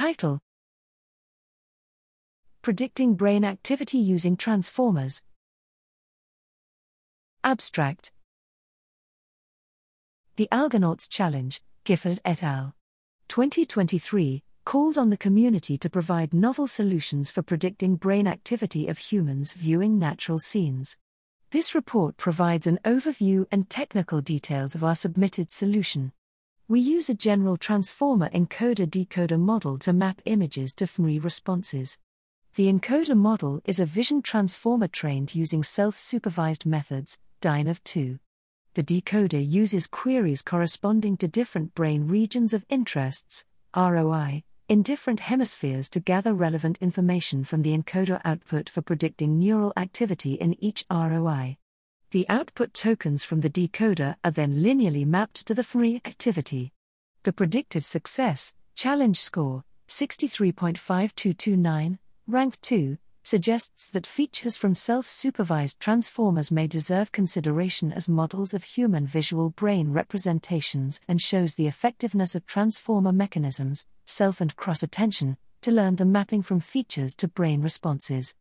Title Predicting Brain Activity Using Transformers. Abstract The Algonauts Challenge, Gifford et al. 2023, called on the community to provide novel solutions for predicting brain activity of humans viewing natural scenes. This report provides an overview and technical details of our submitted solution. We use a general transformer encoder decoder model to map images to fMRI responses. The encoder model is a vision transformer trained using self supervised methods, DINOv2. The decoder uses queries corresponding to different brain regions of interests, ROI, in different hemispheres to gather relevant information from the encoder output for predicting neural activity in each ROI. The output tokens from the decoder are then linearly mapped to the fMRI activity. The predictive success, challenge score, 63.5229, rank 2, suggests that features from self supervised transformers may deserve consideration as models of human visual brain representations and shows the effectiveness of transformer mechanisms, self and cross attention, to learn the mapping from features to brain responses.